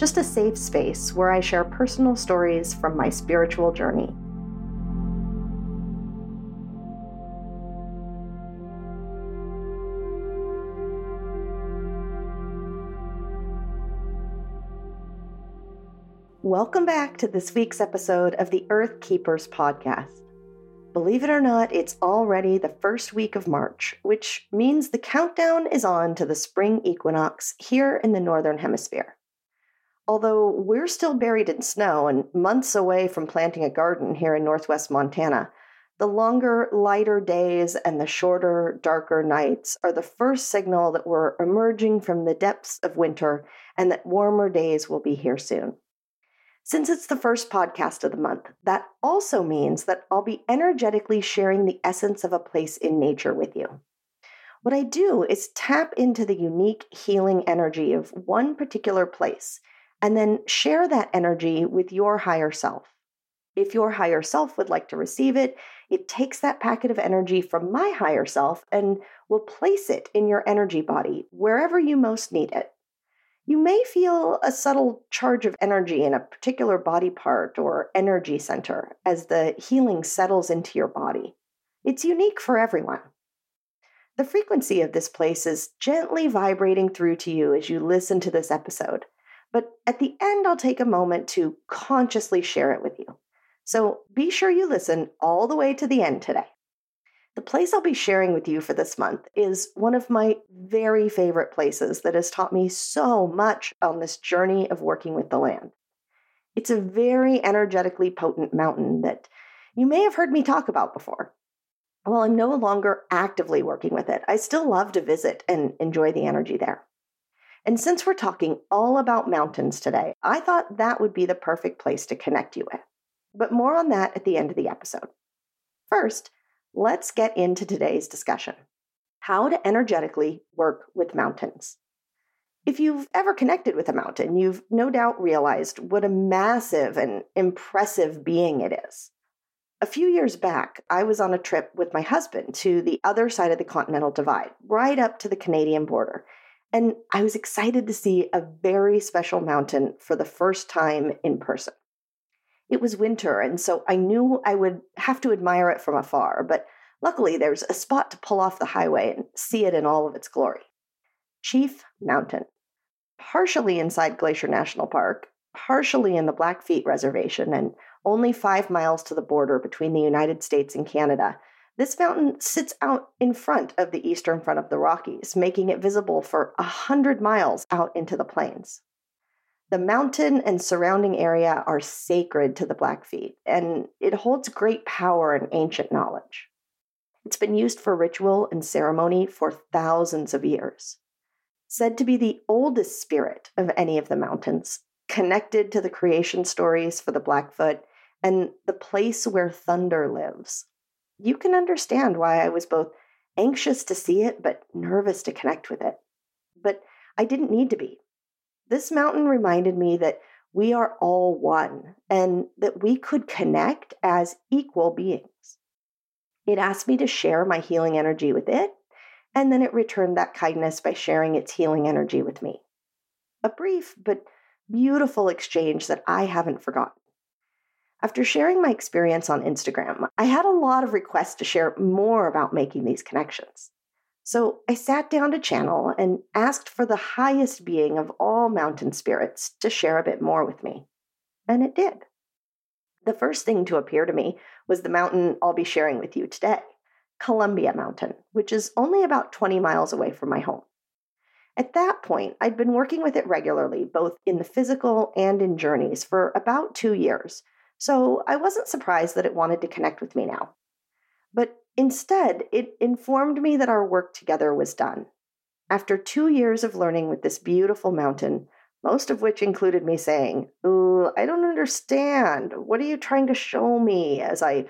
just a safe space where I share personal stories from my spiritual journey. Welcome back to this week's episode of the Earth Keepers podcast. Believe it or not, it's already the first week of March, which means the countdown is on to the spring equinox here in the Northern Hemisphere. Although we're still buried in snow and months away from planting a garden here in northwest Montana, the longer, lighter days and the shorter, darker nights are the first signal that we're emerging from the depths of winter and that warmer days will be here soon. Since it's the first podcast of the month, that also means that I'll be energetically sharing the essence of a place in nature with you. What I do is tap into the unique healing energy of one particular place and then share that energy with your higher self. If your higher self would like to receive it, it takes that packet of energy from my higher self and will place it in your energy body wherever you most need it. You may feel a subtle charge of energy in a particular body part or energy center as the healing settles into your body. It's unique for everyone. The frequency of this place is gently vibrating through to you as you listen to this episode. But at the end, I'll take a moment to consciously share it with you. So be sure you listen all the way to the end today. The place I'll be sharing with you for this month is one of my very favorite places that has taught me so much on this journey of working with the land. It's a very energetically potent mountain that you may have heard me talk about before. While I'm no longer actively working with it, I still love to visit and enjoy the energy there. And since we're talking all about mountains today, I thought that would be the perfect place to connect you with. But more on that at the end of the episode. First, let's get into today's discussion how to energetically work with mountains. If you've ever connected with a mountain, you've no doubt realized what a massive and impressive being it is. A few years back, I was on a trip with my husband to the other side of the Continental Divide, right up to the Canadian border, and I was excited to see a very special mountain for the first time in person. It was winter, and so I knew I would have to admire it from afar, but luckily there's a spot to pull off the highway and see it in all of its glory. Chief Mountain. Partially inside Glacier National Park, partially in the Blackfeet Reservation, and only five miles to the border between the United States and Canada, this mountain sits out in front of the eastern front of the Rockies, making it visible for a hundred miles out into the plains. The mountain and surrounding area are sacred to the Blackfeet, and it holds great power and ancient knowledge. It's been used for ritual and ceremony for thousands of years. Said to be the oldest spirit of any of the mountains, connected to the creation stories for the Blackfoot and the place where thunder lives you can understand why I was both anxious to see it but nervous to connect with it. But I didn't need to be. This mountain reminded me that we are all one and that we could connect as equal beings. It asked me to share my healing energy with it, and then it returned that kindness by sharing its healing energy with me. A brief but beautiful exchange that I haven't forgotten. After sharing my experience on Instagram, I had a lot of requests to share more about making these connections. So I sat down to channel and asked for the highest being of all mountain spirits to share a bit more with me. And it did. The first thing to appear to me was the mountain I'll be sharing with you today, Columbia Mountain, which is only about 20 miles away from my home. At that point, I'd been working with it regularly, both in the physical and in journeys, for about two years, so I wasn't surprised that it wanted to connect with me now. But instead, it informed me that our work together was done. After two years of learning with this beautiful mountain, most of which included me saying, I don't understand. What are you trying to show me? as I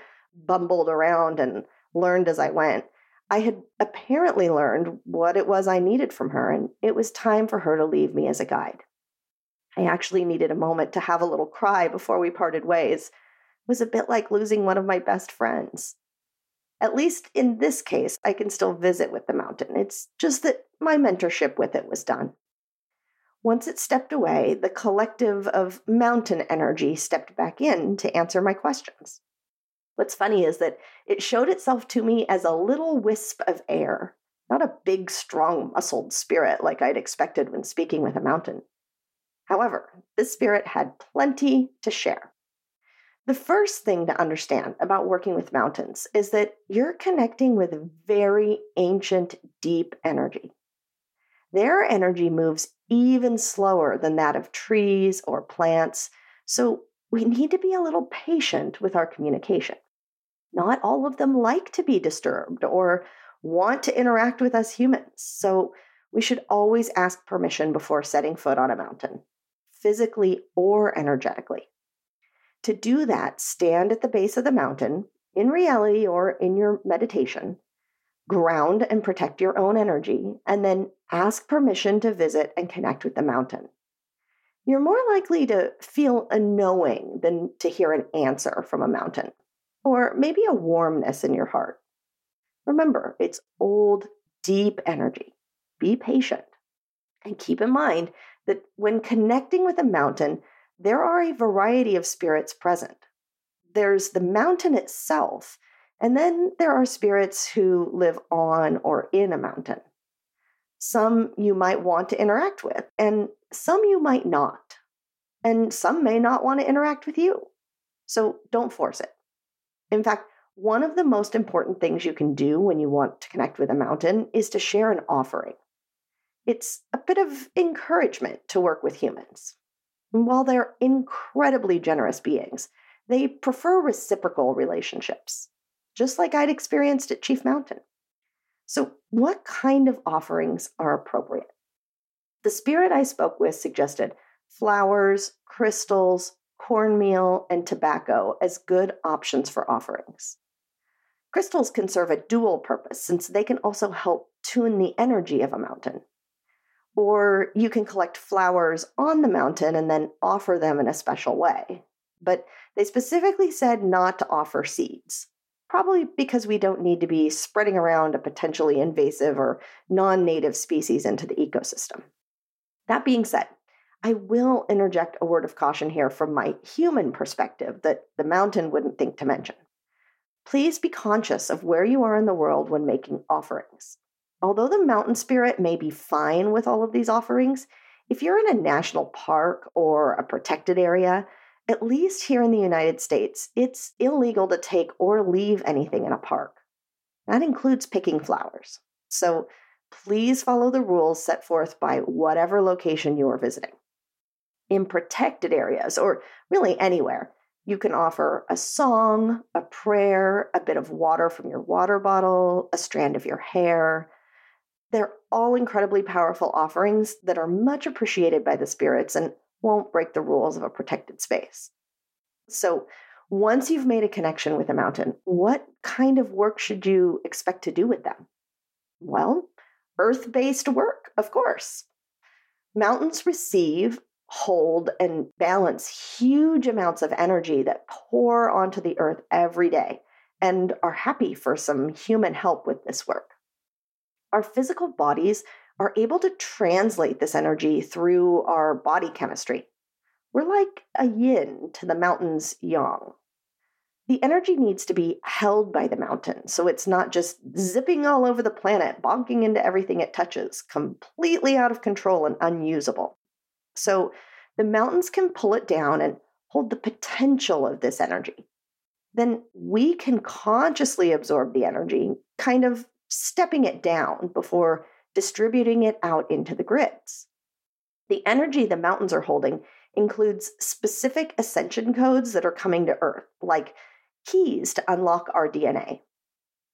bumbled around and learned as I went. I had apparently learned what it was I needed from her, and it was time for her to leave me as a guide. I actually needed a moment to have a little cry before we parted ways. It was a bit like losing one of my best friends. At least in this case, I can still visit with the mountain. It's just that my mentorship with it was done. Once it stepped away, the collective of mountain energy stepped back in to answer my questions. What's funny is that it showed itself to me as a little wisp of air, not a big, strong, muscled spirit like I'd expected when speaking with a mountain. However, this spirit had plenty to share. The first thing to understand about working with mountains is that you're connecting with very ancient, deep energy. Their energy moves even slower than that of trees or plants, so we need to be a little patient with our communication. Not all of them like to be disturbed or want to interact with us humans, so we should always ask permission before setting foot on a mountain physically or energetically. To do that, stand at the base of the mountain, in reality or in your meditation, ground and protect your own energy, and then ask permission to visit and connect with the mountain. You're more likely to feel a knowing than to hear an answer from a mountain, or maybe a warmness in your heart. Remember, it's old, deep energy. Be patient. And keep in mind that when connecting with a mountain, there are a variety of spirits present. There's the mountain itself, and then there are spirits who live on or in a mountain. Some you might want to interact with, and some you might not. And some may not want to interact with you. So don't force it. In fact, one of the most important things you can do when you want to connect with a mountain is to share an offering. It's a bit of encouragement to work with humans. while they're incredibly generous beings, they prefer reciprocal relationships, just like I'd experienced at Chief Mountain. So, what kind of offerings are appropriate? The spirit I spoke with suggested flowers, crystals, cornmeal, and tobacco as good options for offerings. Crystals can serve a dual purpose since they can also help tune the energy of a mountain. Or you can collect flowers on the mountain and then offer them in a special way. But they specifically said not to offer seeds, probably because we don't need to be spreading around a potentially invasive or non native species into the ecosystem. That being said, I will interject a word of caution here from my human perspective that the mountain wouldn't think to mention. Please be conscious of where you are in the world when making offerings. Although the mountain spirit may be fine with all of these offerings, if you're in a national park or a protected area, at least here in the United States, it's illegal to take or leave anything in a park. That includes picking flowers. So please follow the rules set forth by whatever location you are visiting. In protected areas, or really anywhere, you can offer a song, a prayer, a bit of water from your water bottle, a strand of your hair, they're all incredibly powerful offerings that are much appreciated by the spirits and won't break the rules of a protected space. So, once you've made a connection with a mountain, what kind of work should you expect to do with them? Well, earth based work, of course. Mountains receive, hold, and balance huge amounts of energy that pour onto the earth every day and are happy for some human help with this work our physical bodies are able to translate this energy through our body chemistry. We're like a yin to the mountain's yang. The energy needs to be held by the mountain, so it's not just zipping all over the planet, bonking into everything it touches, completely out of control and unusable. So the mountains can pull it down and hold the potential of this energy. Then we can consciously absorb the energy, kind of stepping it down before distributing it out into the grids. The energy the mountains are holding includes specific ascension codes that are coming to Earth, like keys to unlock our DNA.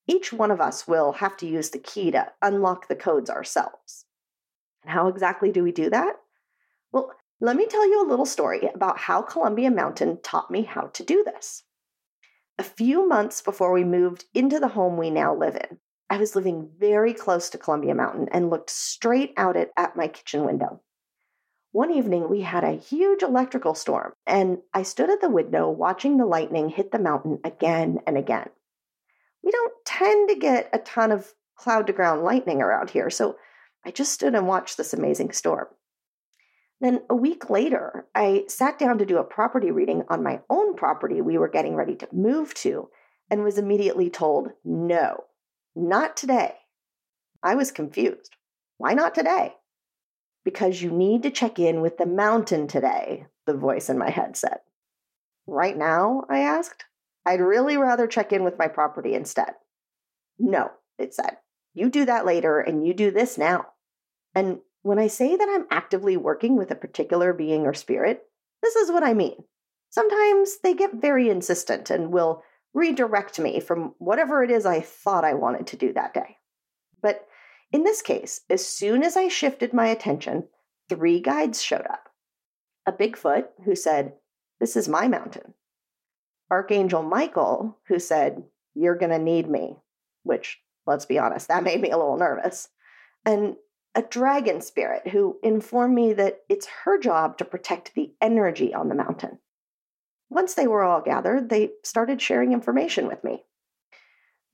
Each one of us will have to use the key to unlock the codes ourselves. And how exactly do we do that? Well, Let me tell you a little story about how Columbia Mountain taught me how to do this. A few months before we moved into the home we now live in, I was living very close to Columbia Mountain and looked straight out it at my kitchen window. One evening, we had a huge electrical storm, and I stood at the window watching the lightning hit the mountain again and again. We don't tend to get a ton of cloud to ground lightning around here, so I just stood and watched this amazing storm. Then a week later, I sat down to do a property reading on my own property we were getting ready to move to and was immediately told, no, not today. I was confused. Why not today? Because you need to check in with the mountain today, the voice in my head said. Right now? I asked. I'd really rather check in with my property instead. No, it said. You do that later and you do this now. And when I say that I'm actively working with a particular being or spirit, this is what I mean. Sometimes they get very insistent and will redirect me from whatever it is I thought I wanted to do that day. But in this case, as soon as I shifted my attention, three guides showed up. A Bigfoot who said, This is my mountain. Archangel Michael who said, You're going to need me, which, let's be honest, that made me a little nervous. And a dragon spirit who informed me that it's her job to protect the energy on the mountain. Once they were all gathered, they started sharing information with me.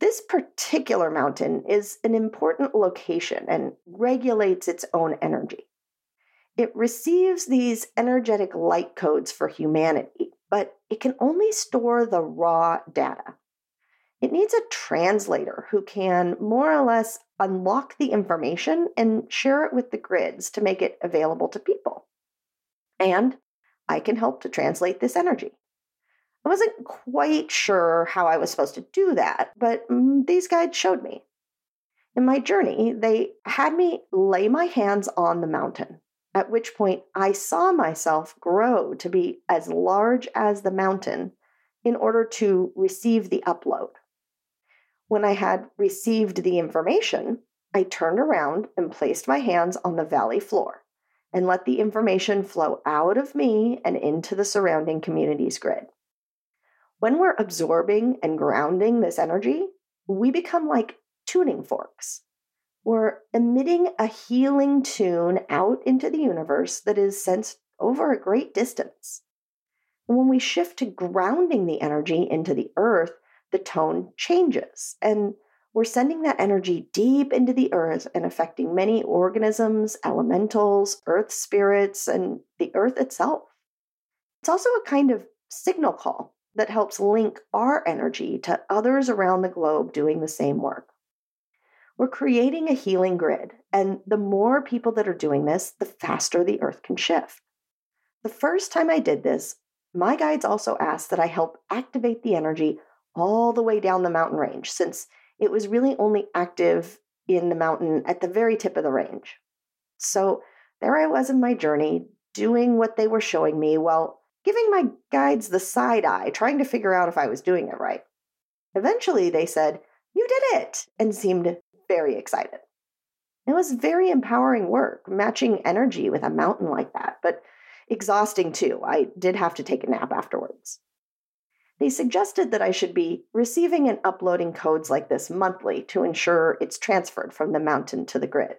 This particular mountain is an important location and regulates its own energy. It receives these energetic light codes for humanity, but it can only store the raw data. It needs a translator who can more or less unlock the information and share it with the grids to make it available to people. And I can help to translate this energy. I wasn't quite sure how I was supposed to do that, but mm, these guides showed me. In my journey, they had me lay my hands on the mountain, at which point I saw myself grow to be as large as the mountain in order to receive the upload. When I had received the information, I turned around and placed my hands on the valley floor and let the information flow out of me and into the surrounding community's grid. When we're absorbing and grounding this energy, we become like tuning forks. We're emitting a healing tune out into the universe that is sensed over a great distance. And when we shift to grounding the energy into the earth, the tone changes. And we're sending that energy deep into the earth and affecting many organisms, elementals, earth spirits, and the earth itself. It's also a kind of signal call that helps link our energy to others around the globe doing the same work. We're creating a healing grid, and the more people that are doing this, the faster the earth can shift. The first time I did this, my guides also asked that I help activate the energy all the way down the mountain range, since it was really only active in the mountain at the very tip of the range. So there I was in my journey, doing what they were showing me while giving my guides the side eye, trying to figure out if I was doing it right. Eventually, they said, You did it! and seemed very excited. It was very empowering work, matching energy with a mountain like that, but exhausting too. I did have to take a nap afterwards. They suggested that I should be receiving and uploading codes like this monthly to ensure it's transferred from the mountain to the grid.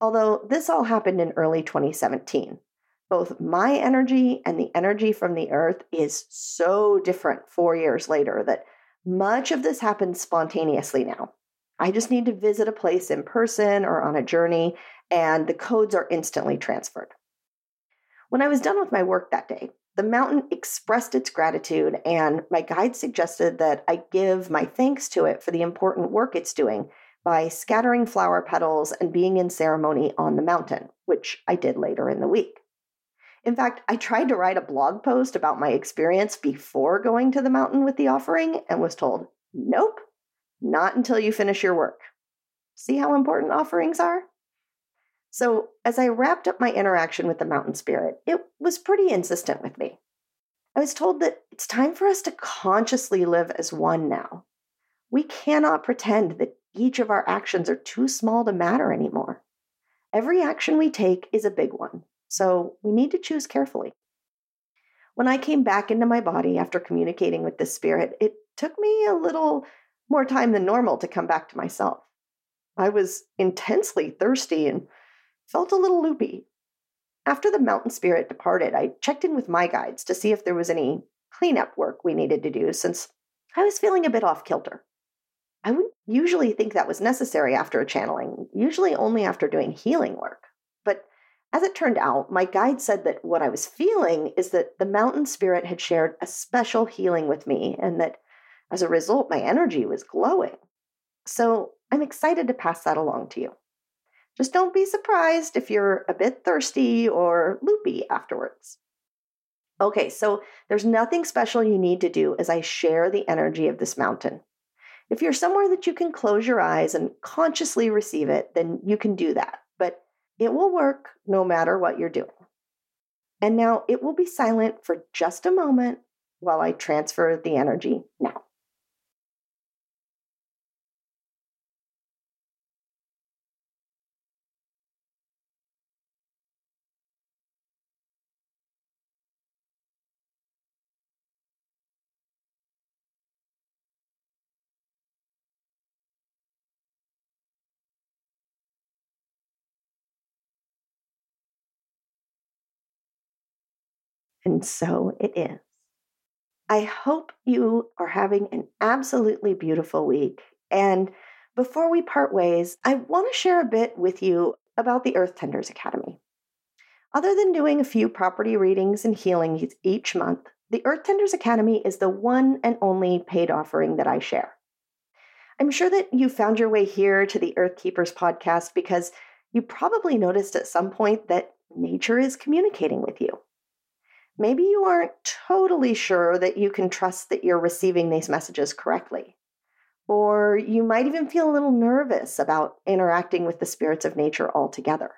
Although this all happened in early 2017, both my energy and the energy from the earth is so different four years later that much of this happens spontaneously now. I just need to visit a place in person or on a journey, and the codes are instantly transferred. When I was done with my work that day, the mountain expressed its gratitude, and my guide suggested that I give my thanks to it for the important work it's doing by scattering flower petals and being in ceremony on the mountain, which I did later in the week. In fact, I tried to write a blog post about my experience before going to the mountain with the offering and was told, nope, not until you finish your work. See how important offerings are? So, as I wrapped up my interaction with the mountain spirit, it was pretty insistent with me. I was told that it's time for us to consciously live as one now. We cannot pretend that each of our actions are too small to matter anymore. Every action we take is a big one, so we need to choose carefully. When I came back into my body after communicating with this spirit, it took me a little more time than normal to come back to myself. I was intensely thirsty and felt a little loopy. After the mountain spirit departed, I checked in with my guides to see if there was any cleanup work we needed to do since I was feeling a bit off kilter. I wouldn't usually think that was necessary after a channeling, usually only after doing healing work. As it turned out, my guide said that what I was feeling is that the mountain spirit had shared a special healing with me, and that as a result, my energy was glowing. So I'm excited to pass that along to you. Just don't be surprised if you're a bit thirsty or loopy afterwards. Okay, so there's nothing special you need to do as I share the energy of this mountain. If you're somewhere that you can close your eyes and consciously receive it, then you can do that. It will work no matter what you're doing. And now it will be silent for just a moment while I transfer the energy now. And so it is. I hope you are having an absolutely beautiful week. And before we part ways, I want to share a bit with you about the Earth Tenders Academy. Other than doing a few property readings and healings each month, the Earth Tenders Academy is the one and only paid offering that I share. I'm sure that you found your way here to the Earth Keepers podcast because you probably noticed at some point that nature is communicating with you maybe you aren't totally sure that you can trust that you're receiving these messages correctly. Or you might even feel a little nervous about interacting with the spirits of nature altogether.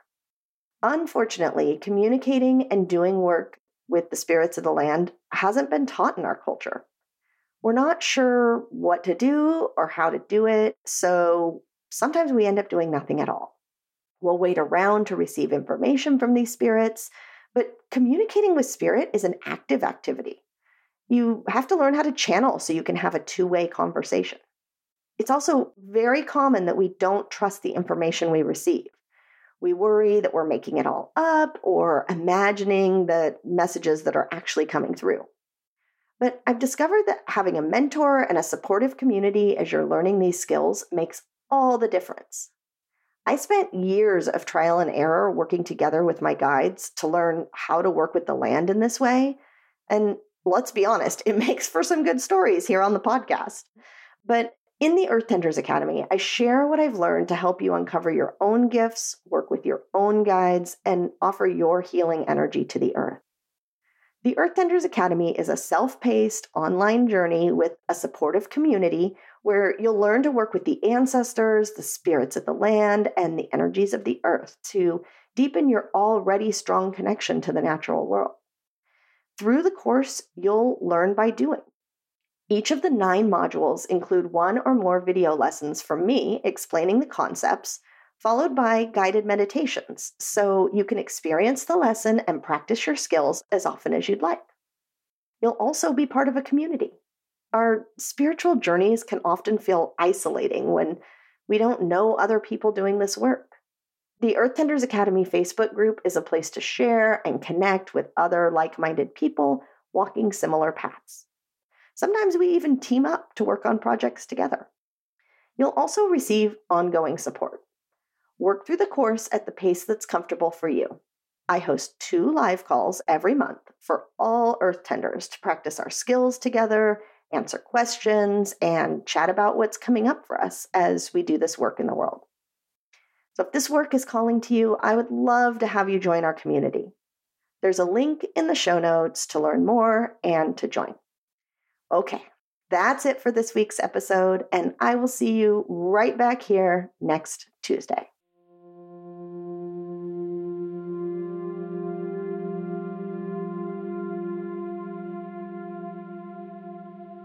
Unfortunately, communicating and doing work with the spirits of the land hasn't been taught in our culture. We're not sure what to do or how to do it, so sometimes we end up doing nothing at all. We'll wait around to receive information from these spirits, but communicating with spirit is an active activity. You have to learn how to channel so you can have a two way conversation. It's also very common that we don't trust the information we receive. We worry that we're making it all up or imagining the messages that are actually coming through. But I've discovered that having a mentor and a supportive community as you're learning these skills makes all the difference. I spent years of trial and error working together with my guides to learn how to work with the land in this way. And let's be honest, it makes for some good stories here on the podcast. But in the Earth Tenders Academy, I share what I've learned to help you uncover your own gifts, work with your own guides, and offer your healing energy to the earth. The Earth Tenders Academy is a self paced online journey with a supportive community where you'll learn to work with the ancestors, the spirits of the land, and the energies of the earth to deepen your already strong connection to the natural world. Through the course, you'll learn by doing. Each of the nine modules include one or more video lessons from me explaining the concepts, followed by guided meditations, so you can experience the lesson and practice your skills as often as you'd like. You'll also be part of a community our spiritual journeys can often feel isolating when we don't know other people doing this work. The Earth Tenders Academy Facebook group is a place to share and connect with other like minded people walking similar paths. Sometimes we even team up to work on projects together. You'll also receive ongoing support. Work through the course at the pace that's comfortable for you. I host two live calls every month for all Earth Tenders to practice our skills together answer questions, and chat about what's coming up for us as we do this work in the world. So, if this work is calling to you, I would love to have you join our community. There's a link in the show notes to learn more and to join. Okay, that's it for this week's episode, and I will see you right back here next Tuesday.